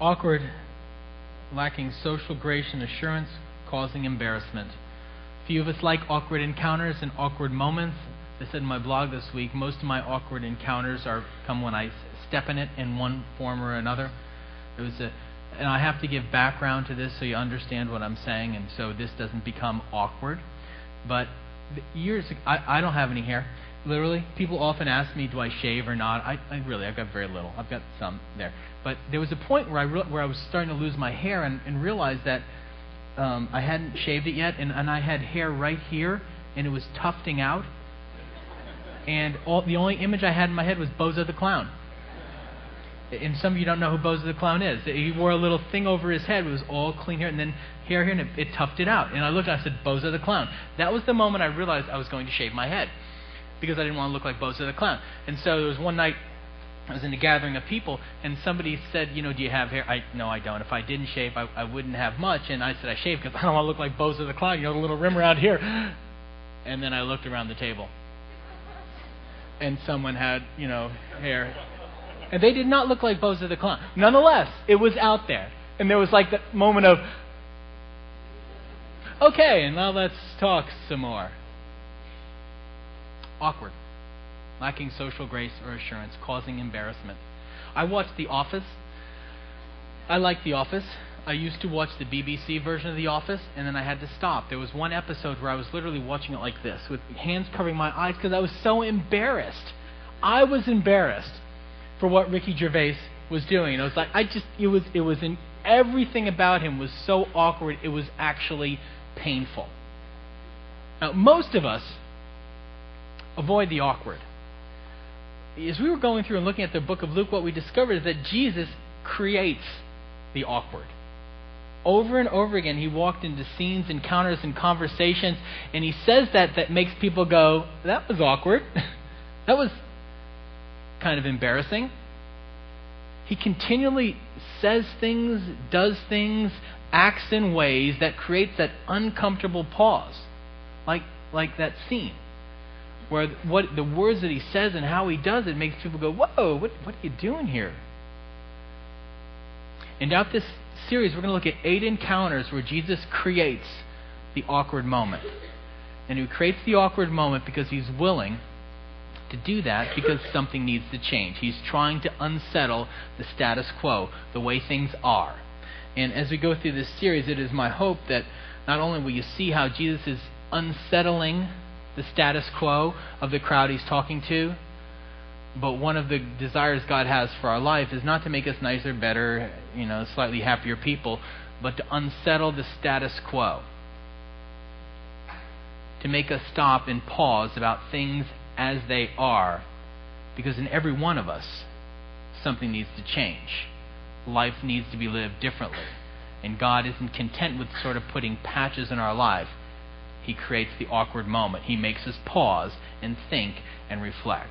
awkward, lacking social grace and assurance, causing embarrassment. Few of us like awkward encounters and awkward moments. I said in my blog this week, most of my awkward encounters are come when I step in it in one form or another. It was a, and I have to give background to this so you understand what I'm saying, and so this doesn't become awkward. But years, I, I don't have any hair. Literally, people often ask me, "Do I shave or not?" I, I really, I've got very little. I've got some there, but there was a point where I re- where I was starting to lose my hair and, and realized that um, I hadn't shaved it yet, and, and I had hair right here, and it was tufting out. And all, the only image I had in my head was Bozo the Clown. And some of you don't know who Bozo the Clown is. He wore a little thing over his head. It was all clean hair, and then hair here, and it, it tufted out. And I looked, I said, Bozo the Clown. That was the moment I realized I was going to shave my head because I didn't want to look like Bozo the Clown. And so there was one night I was in a gathering of people, and somebody said, "You know, do you have hair?" I no, I don't. If I didn't shave, I, I wouldn't have much. And I said, "I shave because I don't want to look like Bozo the Clown, you know, the little rim around here." And then I looked around the table, and someone had, you know, hair, and they did not look like Bozo the Clown. Nonetheless, it was out there, and there was like that moment of, "Okay, and now let's talk some more." Awkward lacking social grace or assurance, causing embarrassment. I watched The Office. I like The Office. I used to watch the BBC version of The Office, and then I had to stop. There was one episode where I was literally watching it like this, with hands covering my eyes, because I was so embarrassed. I was embarrassed for what Ricky Gervais was doing. It was like I just it was it was in everything about him was so awkward. It was actually painful. Now, most of us avoid the awkward as we were going through and looking at the book of Luke, what we discovered is that Jesus creates the awkward. Over and over again, he walked into scenes, encounters, and conversations, and he says that that makes people go, That was awkward. that was kind of embarrassing. He continually says things, does things, acts in ways that creates that uncomfortable pause, like, like that scene where what the words that he says and how he does it makes people go, "Whoa, what what are you doing here?" And out this series, we're going to look at eight encounters where Jesus creates the awkward moment, and he creates the awkward moment because he's willing to do that because something needs to change. He's trying to unsettle the status quo, the way things are. And as we go through this series, it is my hope that not only will you see how Jesus is unsettling the status quo of the crowd he's talking to. But one of the desires God has for our life is not to make us nicer, better, you know, slightly happier people, but to unsettle the status quo. To make us stop and pause about things as they are. Because in every one of us, something needs to change. Life needs to be lived differently. And God isn't content with sort of putting patches in our life he creates the awkward moment. He makes us pause and think and reflect.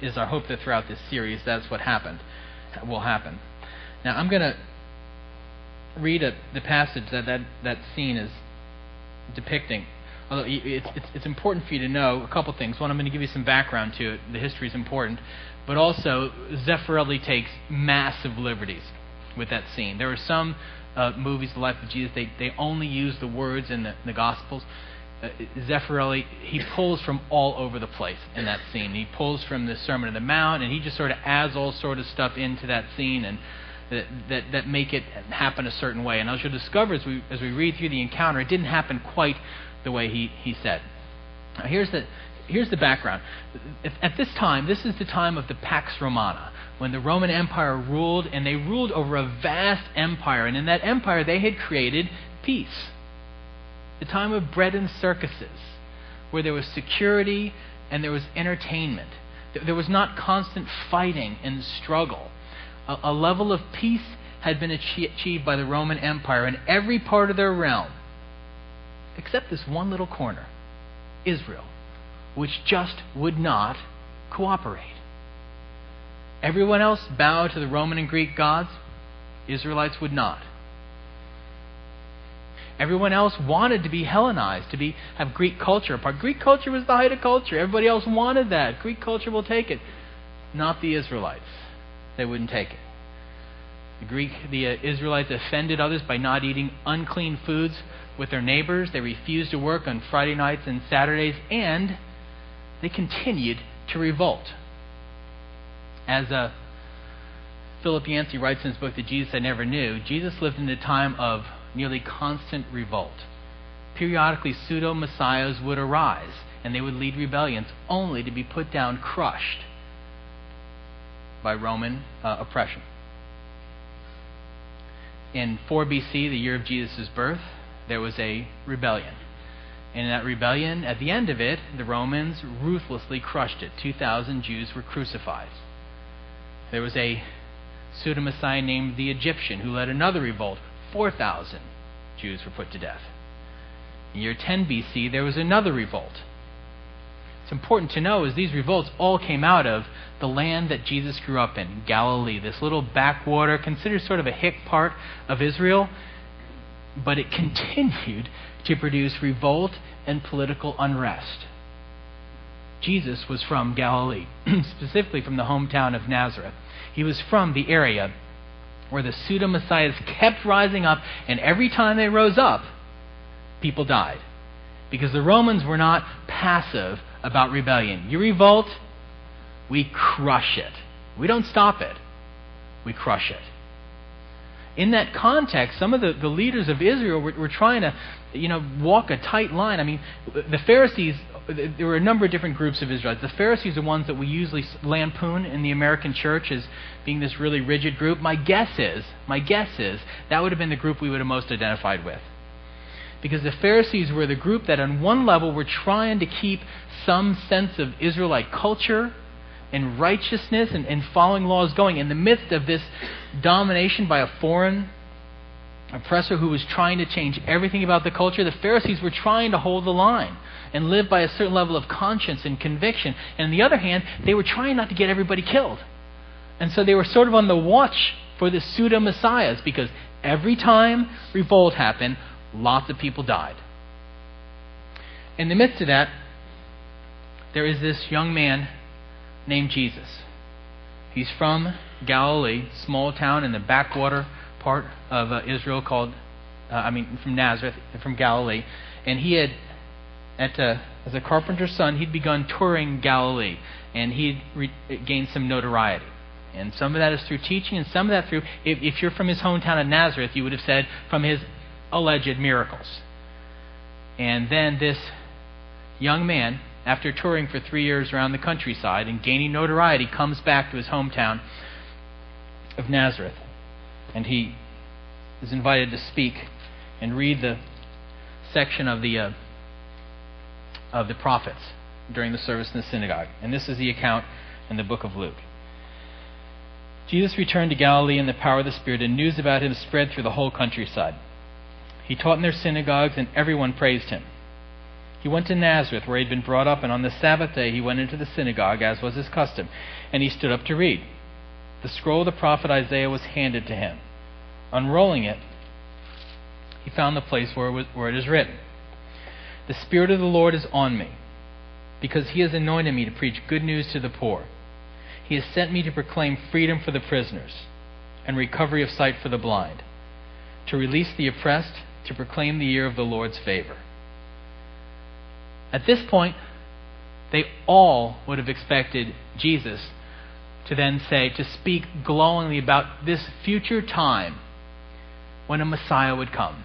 It is our hope that throughout this series, that's what happened, that will happen. Now, I'm going to read a, the passage that, that that scene is depicting. Although it's, it's, it's important for you to know a couple things. One, I'm going to give you some background to it. The history is important. But also, Zeffirelli takes massive liberties with that scene. There are some uh, movies, the life of Jesus, they, they only use the words in the, the Gospels. Uh, Zeffirelli, he pulls from all over the place in that scene. He pulls from the Sermon on the Mount, and he just sort of adds all sort of stuff into that scene and that, that, that make it happen a certain way. And as you'll discover as we, as we read through the encounter, it didn't happen quite the way he, he said. Now, here's the, here's the background. At this time, this is the time of the Pax Romana when the Roman Empire ruled, and they ruled over a vast empire. And in that empire, they had created peace. The time of bread and circuses, where there was security and there was entertainment. There was not constant fighting and struggle. A, a level of peace had been achieved by the Roman Empire in every part of their realm, except this one little corner Israel, which just would not cooperate. Everyone else bowed to the Roman and Greek gods. Israelites would not. Everyone else wanted to be Hellenized, to be have Greek culture part. Greek culture was the height of culture. Everybody else wanted that. Greek culture will take it. Not the Israelites. They wouldn't take it. The Greek, the uh, Israelites offended others by not eating unclean foods with their neighbors. They refused to work on Friday nights and Saturdays, and they continued to revolt. As uh, Philip Yancey writes in his book, The Jesus I Never Knew, Jesus lived in a time of nearly constant revolt. Periodically, pseudo messiahs would arise, and they would lead rebellions, only to be put down, crushed by Roman uh, oppression. In 4 BC, the year of Jesus' birth, there was a rebellion. And in that rebellion, at the end of it, the Romans ruthlessly crushed it. 2,000 Jews were crucified. There was a pseudo Messiah named the Egyptian who led another revolt. 4,000 Jews were put to death. In year 10 BC, there was another revolt. It's important to know is these revolts all came out of the land that Jesus grew up in, Galilee, this little backwater, considered sort of a hick part of Israel, but it continued to produce revolt and political unrest. Jesus was from Galilee, specifically from the hometown of Nazareth. He was from the area where the pseudo messiahs kept rising up, and every time they rose up, people died. Because the Romans were not passive about rebellion. You revolt, we crush it. We don't stop it, we crush it. In that context, some of the, the leaders of Israel were, were trying to, you know, walk a tight line. I mean, the Pharisees there were a number of different groups of Israelites. The Pharisees are ones that we usually lampoon in the American church as being this really rigid group. My guess is, my guess is, that would have been the group we would have most identified with. Because the Pharisees were the group that, on one level, were trying to keep some sense of Israelite culture and righteousness and, and following laws going in the midst of this domination by a foreign oppressor who was trying to change everything about the culture. The Pharisees were trying to hold the line and live by a certain level of conscience and conviction. And on the other hand, they were trying not to get everybody killed. And so they were sort of on the watch for the pseudo messiahs because every time revolt happened, lots of people died. In the midst of that, there is this young man named Jesus. He's from Galilee, small town in the backwater part of uh, Israel called, uh, I mean, from Nazareth, from Galilee. And he had at uh, as a carpenter's son, he'd begun touring Galilee, and he'd re- gained some notoriety. And some of that is through teaching, and some of that through, if, if you're from his hometown of Nazareth, you would have said from his alleged miracles. And then this young man, after touring for three years around the countryside and gaining notoriety, comes back to his hometown of Nazareth. And he is invited to speak and read the section of the uh, of the prophets during the service in the synagogue. And this is the account in the book of Luke. Jesus returned to Galilee in the power of the Spirit, and news about him spread through the whole countryside. He taught in their synagogues, and everyone praised him. He went to Nazareth, where he had been brought up, and on the Sabbath day he went into the synagogue, as was his custom, and he stood up to read. The scroll of the prophet Isaiah was handed to him. Unrolling it, he found the place where it, was, where it is written the Spirit of the Lord is on me, because He has anointed me to preach good news to the poor. He has sent me to proclaim freedom for the prisoners and recovery of sight for the blind, to release the oppressed, to proclaim the year of the Lord's favor. At this point, they all would have expected Jesus to then say, to speak glowingly about this future time when a Messiah would come.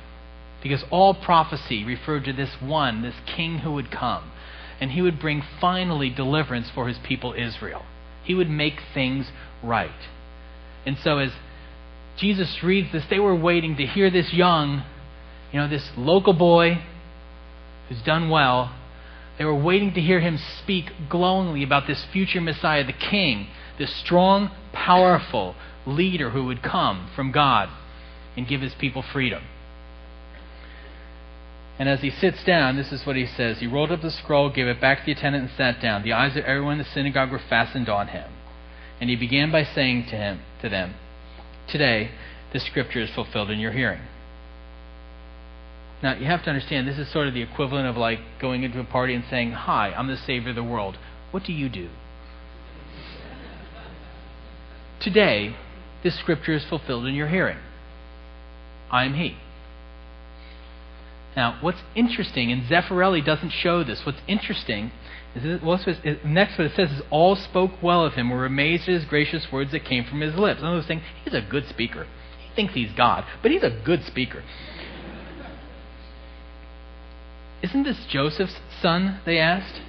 Because all prophecy referred to this one, this king who would come. And he would bring finally deliverance for his people Israel. He would make things right. And so as Jesus reads this, they were waiting to hear this young, you know, this local boy who's done well. They were waiting to hear him speak glowingly about this future Messiah, the King, this strong, powerful leader who would come from God and give his people freedom. And as he sits down, this is what he says. He rolled up the scroll, gave it back to the attendant, and sat down. The eyes of everyone in the synagogue were fastened on him. And he began by saying to him to them, Today the scripture is fulfilled in your hearing. Now you have to understand this is sort of the equivalent of like going into a party and saying, Hi, I'm the Savior of the world. What do you do? Today this scripture is fulfilled in your hearing. I am He. Now, what's interesting, and Zeffirelli doesn't show this, what's interesting is next what it says is all spoke well of him, were amazed at his gracious words that came from his lips. Another thing, he's a good speaker. He thinks he's God, but he's a good speaker. Isn't this Joseph's son? They asked.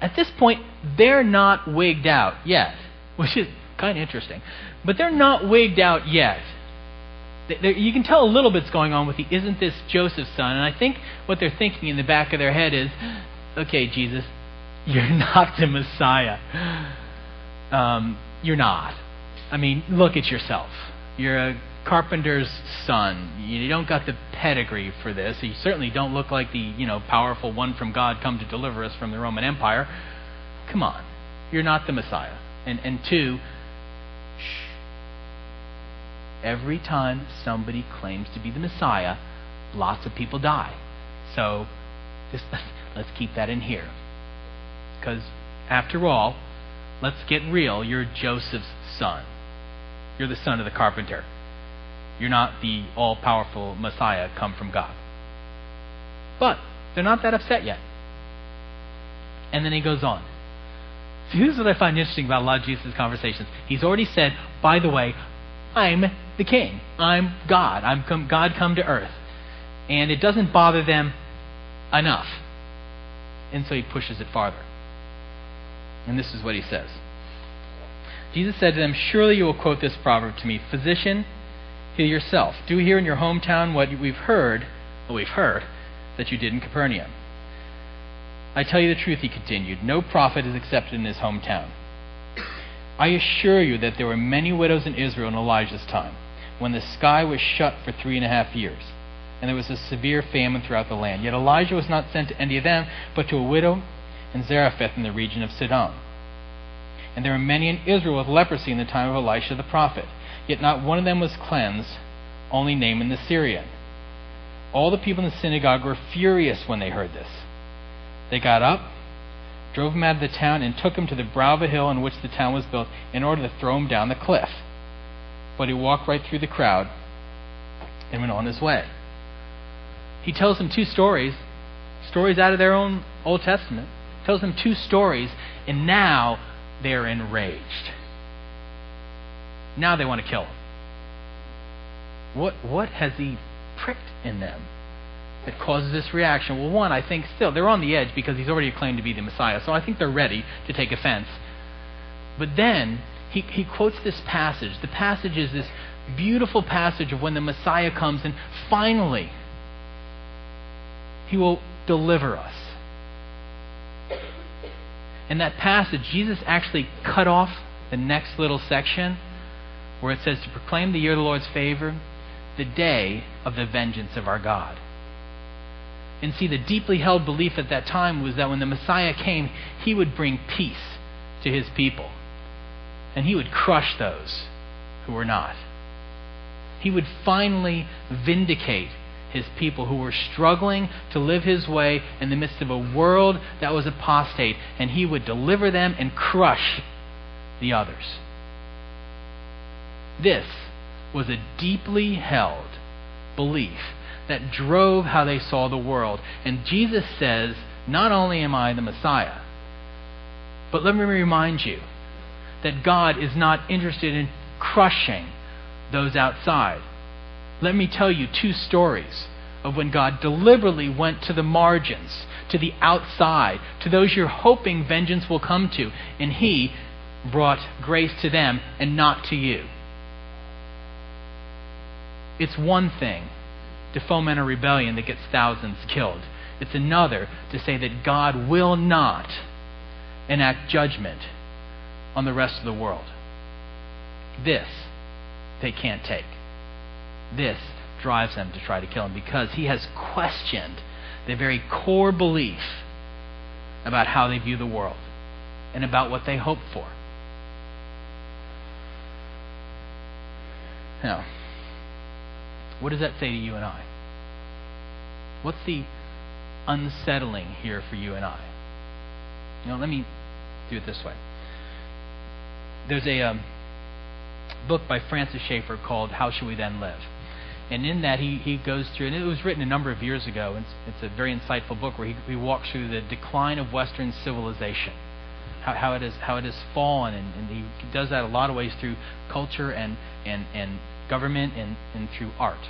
At this point, they're not wigged out yet, which is kind of interesting. But they're not wigged out yet. You can tell a little bit's going on with the isn't this Joseph's son? And I think what they're thinking in the back of their head is, okay, Jesus, you're not the Messiah. Um, you're not. I mean, look at yourself. You're a carpenter's son. You don't got the pedigree for this. You certainly don't look like the, you know, powerful one from God come to deliver us from the Roman Empire. Come on. You're not the Messiah. And and two. Every time somebody claims to be the Messiah, lots of people die. So just let's keep that in here. Because after all, let's get real, you're Joseph's son. You're the son of the carpenter. You're not the all powerful Messiah come from God. But they're not that upset yet. And then he goes on. See, this is what I find interesting about a lot of Jesus' conversations. He's already said, by the way, I'm the king. I'm God. I'm come, God come to earth. And it doesn't bother them enough. And so he pushes it farther. And this is what he says Jesus said to them, Surely you will quote this proverb to me Physician, Heal yourself. Do here in your hometown what we've heard, what we've heard, that you did in Capernaum. I tell you the truth, he continued. No prophet is accepted in his hometown. I assure you that there were many widows in Israel in Elijah's time, when the sky was shut for three and a half years, and there was a severe famine throughout the land. Yet Elijah was not sent to any of them, but to a widow in Zarephath in the region of Sidon. And there were many in Israel with leprosy in the time of Elisha the prophet Yet not one of them was cleansed, only Naaman the Syrian. All the people in the synagogue were furious when they heard this. They got up, drove him out of the town, and took him to the brow of a hill on which the town was built in order to throw him down the cliff. But he walked right through the crowd and went on his way. He tells them two stories, stories out of their own Old Testament. Tells them two stories, and now they're enraged. Now they want to kill him. What, what has he pricked in them that causes this reaction? Well, one, I think still, they're on the edge because he's already claimed to be the Messiah, so I think they're ready to take offense. But then he, he quotes this passage. The passage is this beautiful passage of when the Messiah comes and finally he will deliver us. In that passage, Jesus actually cut off the next little section where it says to proclaim the year of the Lord's favor, the day of the vengeance of our God. And see, the deeply held belief at that time was that when the Messiah came, he would bring peace to his people. And he would crush those who were not. He would finally vindicate his people who were struggling to live his way in the midst of a world that was apostate. And he would deliver them and crush the others. This was a deeply held belief that drove how they saw the world. And Jesus says, Not only am I the Messiah, but let me remind you that God is not interested in crushing those outside. Let me tell you two stories of when God deliberately went to the margins, to the outside, to those you're hoping vengeance will come to, and He brought grace to them and not to you. It's one thing to foment a rebellion that gets thousands killed. It's another to say that God will not enact judgment on the rest of the world. This they can't take. This drives them to try to kill him because he has questioned the very core belief about how they view the world and about what they hope for. Now, what does that say to you and I? What's the unsettling here for you and I? You know, let me do it this way. There's a um, book by Francis Schaeffer called How Should We Then Live? And in that, he, he goes through, and it was written a number of years ago, and it's, it's a very insightful book where he, he walks through the decline of Western civilization, how, how, it, is, how it has fallen, and, and he does that a lot of ways through culture and, and, and government and, and through art.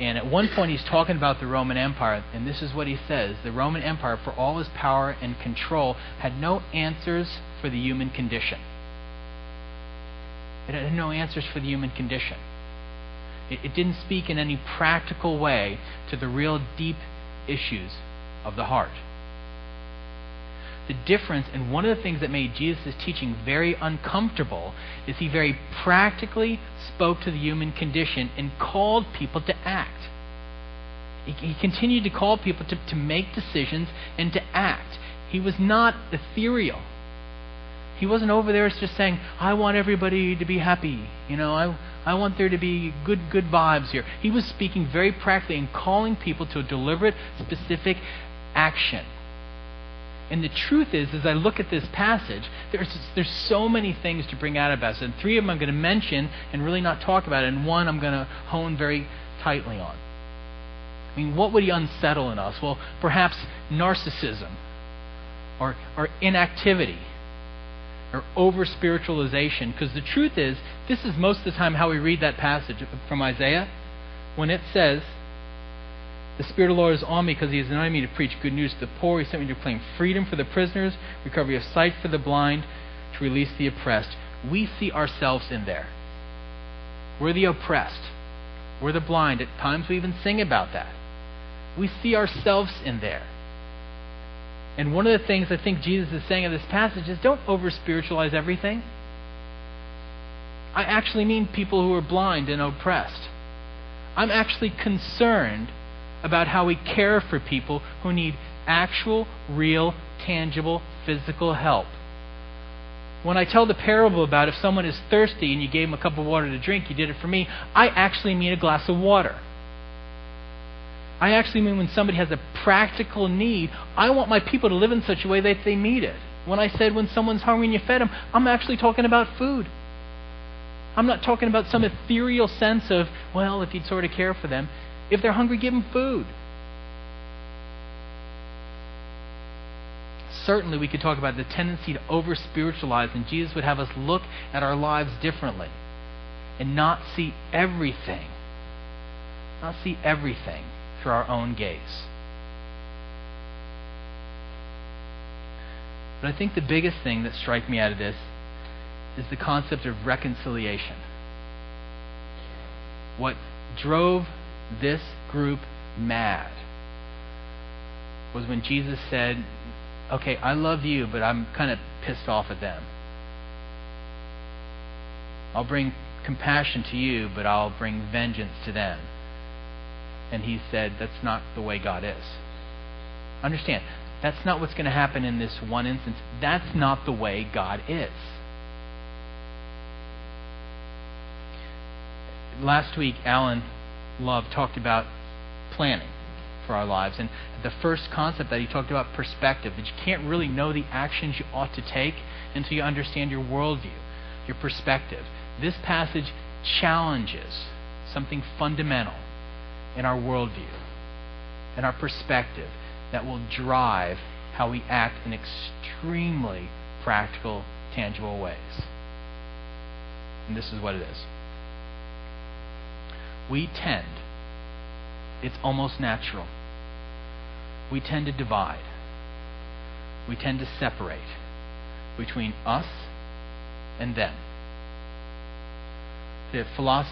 And at one point, he's talking about the Roman Empire, and this is what he says The Roman Empire, for all its power and control, had no answers for the human condition. It had no answers for the human condition. It, it didn't speak in any practical way to the real deep issues of the heart. The difference, and one of the things that made Jesus' teaching very uncomfortable, is he very practically spoke to the human condition and called people to act. He, he continued to call people to, to make decisions and to act. He was not ethereal. He wasn't over there just saying, I want everybody to be happy. You know, I, I want there to be good, good vibes here. He was speaking very practically and calling people to a deliberate, specific action. And the truth is, as I look at this passage, there's, there's so many things to bring out of us. And three of them I'm going to mention and really not talk about. And one I'm going to hone very tightly on. I mean, what would he unsettle in us? Well, perhaps narcissism or, or inactivity or over spiritualization. Because the truth is, this is most of the time how we read that passage from Isaiah. When it says, The Spirit of the Lord is on me because He has anointed me to preach good news to the poor. He sent me to proclaim freedom for the prisoners, recovery of sight for the blind, to release the oppressed. We see ourselves in there. We're the oppressed. We're the blind. At times we even sing about that. We see ourselves in there. And one of the things I think Jesus is saying in this passage is don't over spiritualize everything. I actually mean people who are blind and oppressed. I'm actually concerned about how we care for people who need actual, real, tangible, physical help. When I tell the parable about if someone is thirsty and you gave them a cup of water to drink, you did it for me, I actually mean a glass of water. I actually mean when somebody has a practical need, I want my people to live in such a way that they meet it. When I said when someone's hungry and you fed them, I'm actually talking about food. I'm not talking about some ethereal sense of, well, if you'd sort of care for them. If they're hungry, give them food. Certainly, we could talk about the tendency to over spiritualize, and Jesus would have us look at our lives differently and not see everything. Not see everything through our own gaze. But I think the biggest thing that strikes me out of this is the concept of reconciliation. What drove this group mad was when Jesus said, Okay, I love you, but I'm kind of pissed off at them. I'll bring compassion to you, but I'll bring vengeance to them. And he said, That's not the way God is. Understand, that's not what's going to happen in this one instance. That's not the way God is. Last week, Alan Love talked about planning for our lives. And the first concept that he talked about perspective, that you can't really know the actions you ought to take until you understand your worldview, your perspective. This passage challenges something fundamental in our worldview and our perspective that will drive how we act in extremely practical, tangible ways. And this is what it is. We tend, it's almost natural, we tend to divide. We tend to separate between us and them the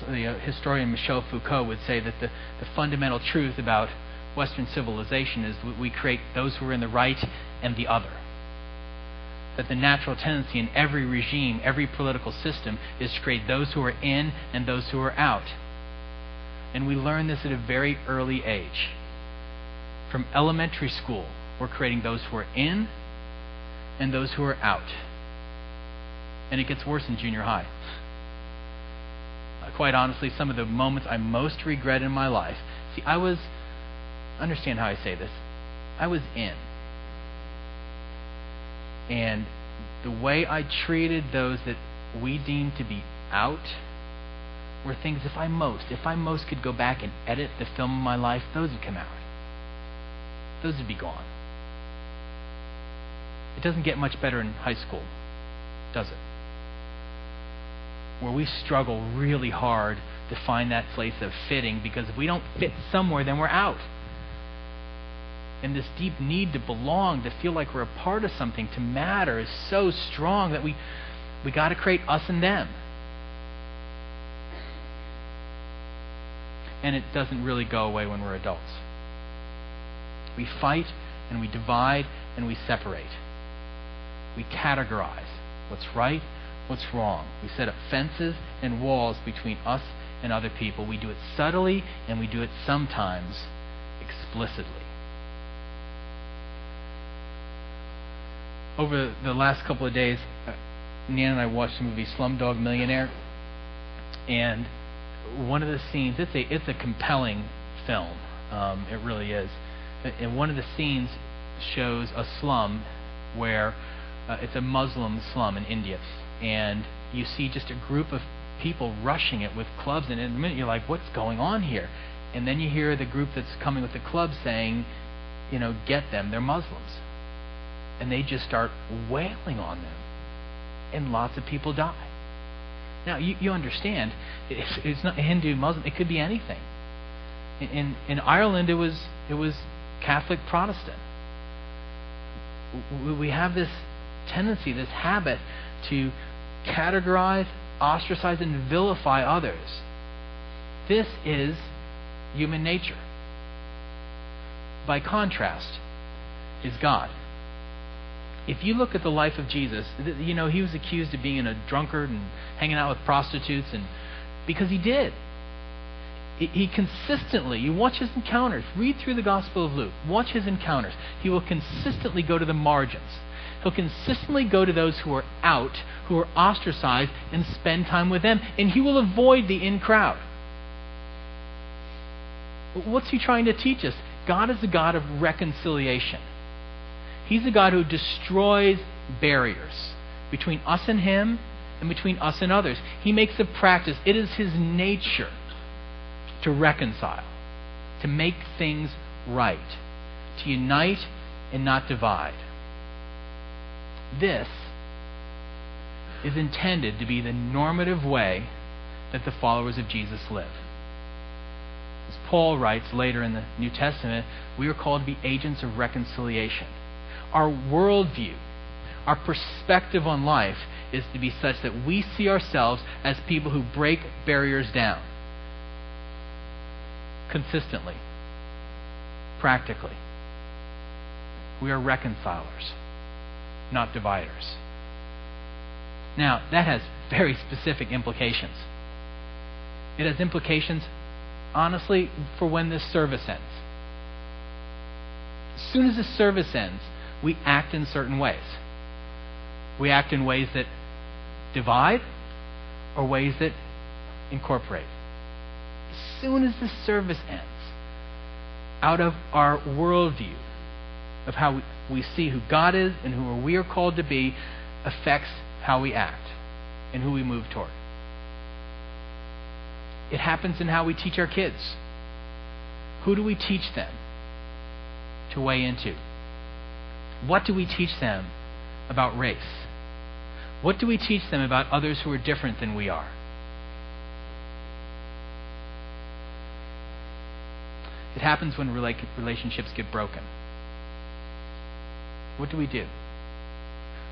the uh, historian Michel Foucault would say that the, the fundamental truth about Western civilization is that we create those who are in the right and the other. That the natural tendency in every regime, every political system, is to create those who are in and those who are out. And we learn this at a very early age. From elementary school, we're creating those who are in and those who are out. And it gets worse in junior high quite honestly, some of the moments I most regret in my life. See, I was, understand how I say this, I was in. And the way I treated those that we deemed to be out were things if I most, if I most could go back and edit the film of my life, those would come out. Those would be gone. It doesn't get much better in high school, does it? Where we struggle really hard to find that place of fitting because if we don't fit somewhere, then we're out. And this deep need to belong, to feel like we're a part of something, to matter is so strong that we we got to create us and them. And it doesn't really go away when we're adults. We fight and we divide and we separate. We categorize what's right, what's wrong. We set up fences and walls between us and other people. We do it subtly and we do it sometimes explicitly. Over the last couple of days, uh, Nan and I watched the movie Slumdog Millionaire, and one of the scenes it's a it's a compelling film. Um, it really is. And one of the scenes shows a slum where uh, it's a Muslim slum in India, and you see just a group of people rushing it with clubs, and in a minute you're like, "What's going on here?" And then you hear the group that's coming with the club saying, "You know, get them. They're Muslims," and they just start wailing on them, and lots of people die. Now you, you understand, it's, it's not Hindu, Muslim. It could be anything. In, in Ireland, it was it was Catholic, Protestant. We have this tendency, this habit to categorize, ostracize, and vilify others. This is human nature. By contrast, is God. If you look at the life of Jesus, you know, he was accused of being a drunkard and hanging out with prostitutes and because he did he consistently, you watch his encounters, read through the Gospel of Luke, watch his encounters. He will consistently go to the margins. He'll consistently go to those who are out, who are ostracized, and spend time with them. And he will avoid the in crowd. What's he trying to teach us? God is a God of reconciliation. He's a God who destroys barriers between us and him and between us and others. He makes a practice, it is his nature to reconcile, to make things right, to unite and not divide. This is intended to be the normative way that the followers of Jesus live. As Paul writes later in the New Testament, we are called to be agents of reconciliation. Our worldview, our perspective on life, is to be such that we see ourselves as people who break barriers down consistently, practically. We are reconcilers, not dividers. Now, that has very specific implications. It has implications, honestly, for when this service ends. As soon as this service ends, we act in certain ways. We act in ways that divide or ways that incorporate As soon as the service ends, out of our worldview of how we, see who God is and who we are called to be affects how we act and who we move toward. It happens in how we teach our kids. Who do we teach them to weigh into? What do we teach them about race? What do we teach them about others who are different than we are? It happens when relationships get broken. What do we do?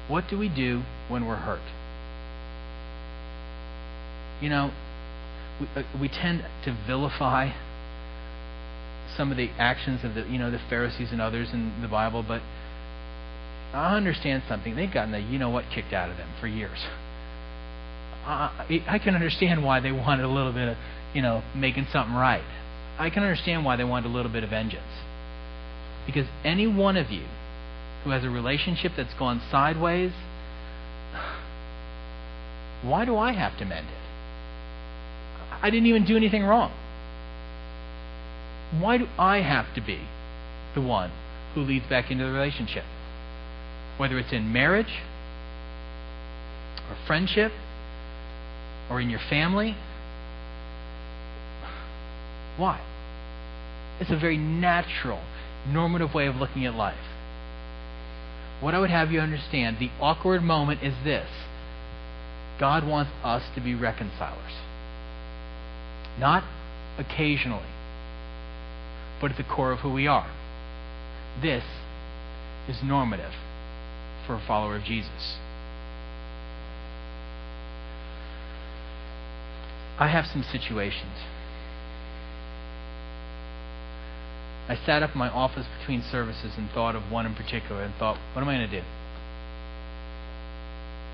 What do we do when we're hurt? You know, we, uh, we tend to vilify some of the actions of the you know the Pharisees and others in the Bible, but I understand something. They've gotten the you know what kicked out of them for years. I, I can understand why they wanted a little bit of you know making something right. I can understand why they wanted a little bit of vengeance. Because any one of you who has a relationship that's gone sideways, why do I have to mend it? I didn't even do anything wrong. Why do I have to be the one who leads back into the relationship? Whether it's in marriage, or friendship, or in your family, Why? It's a very natural, normative way of looking at life. What I would have you understand the awkward moment is this God wants us to be reconcilers. Not occasionally, but at the core of who we are. This is normative for a follower of Jesus. I have some situations. I sat up in my office between services and thought of one in particular and thought, what am I going to do?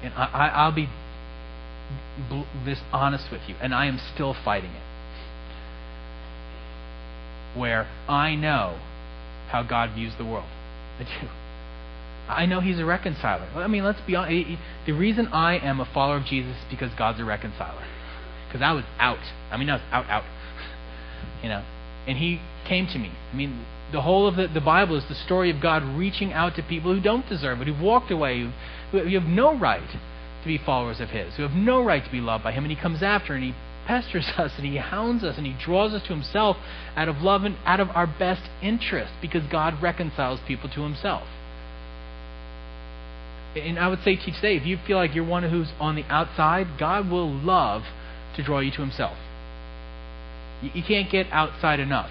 And I, will be this honest with you, and I am still fighting it. Where I know how God views the world. I do. I know He's a reconciler. I mean, let's be honest. The reason I am a follower of Jesus is because God's a reconciler. Because I was out. I mean, I was out, out. You know, and He came to me. I mean, the whole of the, the Bible is the story of God reaching out to people who don't deserve it, who've walked away, who, who have no right to be followers of His, who have no right to be loved by Him. And He comes after and He pesters us and He hounds us and He draws us to Himself out of love and out of our best interest because God reconciles people to Himself. And I would say to you today, if you feel like you're one who's on the outside, God will love to draw you to Himself. You can't get outside enough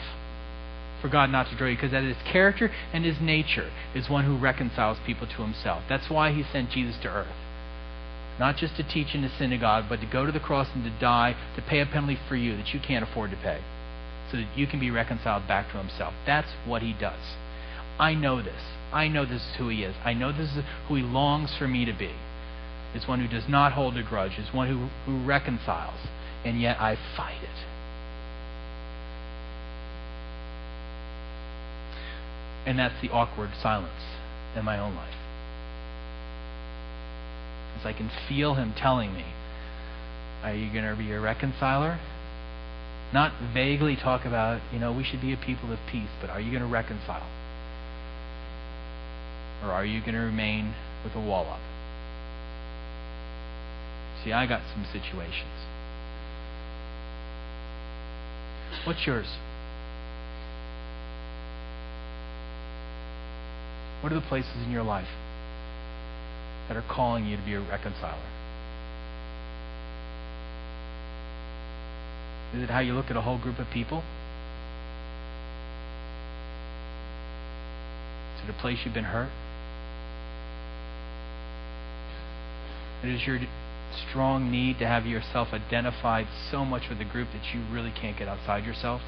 for God not to draw you because that is His character and His nature is one who reconciles people to Himself. That's why He sent Jesus to earth. Not just to teach in the synagogue, but to go to the cross and to die, to pay a penalty for you that you can't afford to pay, so that you can be reconciled back to Himself. That's what He does. I know this. I know this is who He is. I know this is who He longs for me to be. Is one who does not hold a grudge, is one who, who reconciles, and yet I fight it. And that's the awkward silence in my own life. As I can feel him telling me, Are you going to be a reconciler? Not vaguely talk about, you know, we should be a people of peace, but are you going to reconcile? Or are you going to remain with a wall up? See, I got some situations. What's yours? What are the places in your life that are calling you to be a reconciler? Is it how you look at a whole group of people? Is it a place you've been hurt? It is your strong need to have yourself identified so much with the group that you really can't get outside yourself?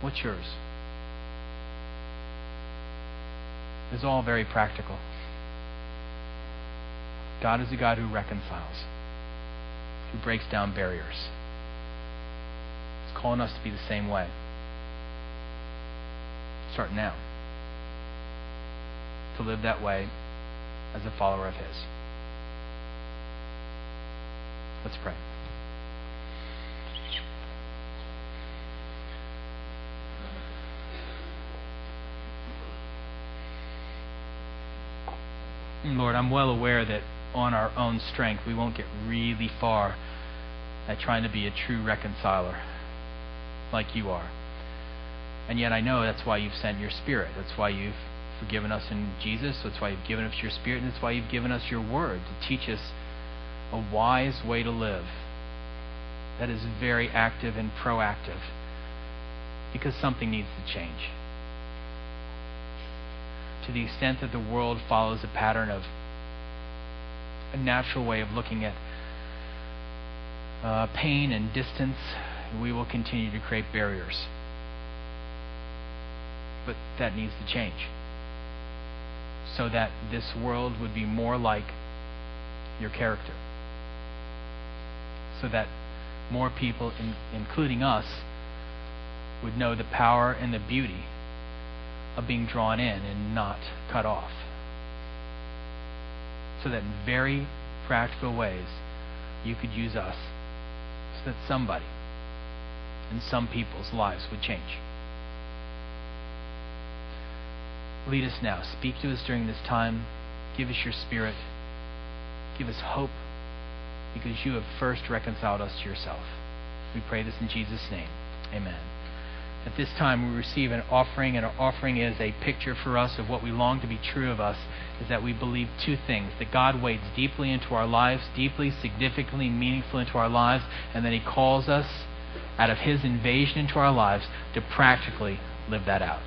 What's yours? It's all very practical. God is a God who reconciles, who breaks down barriers. He's calling us to be the same way. Start now. To live that way as a follower of His. Let's pray. Lord, I'm well aware that on our own strength we won't get really far at trying to be a true reconciler like you are. And yet I know that's why you've sent your Spirit. That's why you've forgiven us in Jesus. That's why you've given us your Spirit. And that's why you've given us your Word to teach us a wise way to live that is very active and proactive because something needs to change to the extent that the world follows a pattern of a natural way of looking at uh, pain and distance, we will continue to create barriers. But that needs to change so that this world would be more like your character. So that more people, in, including us, would know the power and the beauty of being drawn in and not cut off. So that in very practical ways, you could use us so that somebody in some people's lives would change. Lead us now. Speak to us during this time. Give us your spirit. Give us hope because you have first reconciled us to yourself. We pray this in Jesus' name. Amen. At this time, we receive an offering, and our offering is a picture for us of what we long to be true of us, is that we believe two things. That God wades deeply into our lives, deeply, significantly, meaningfully into our lives, and that He calls us out of His invasion into our lives to practically live that out.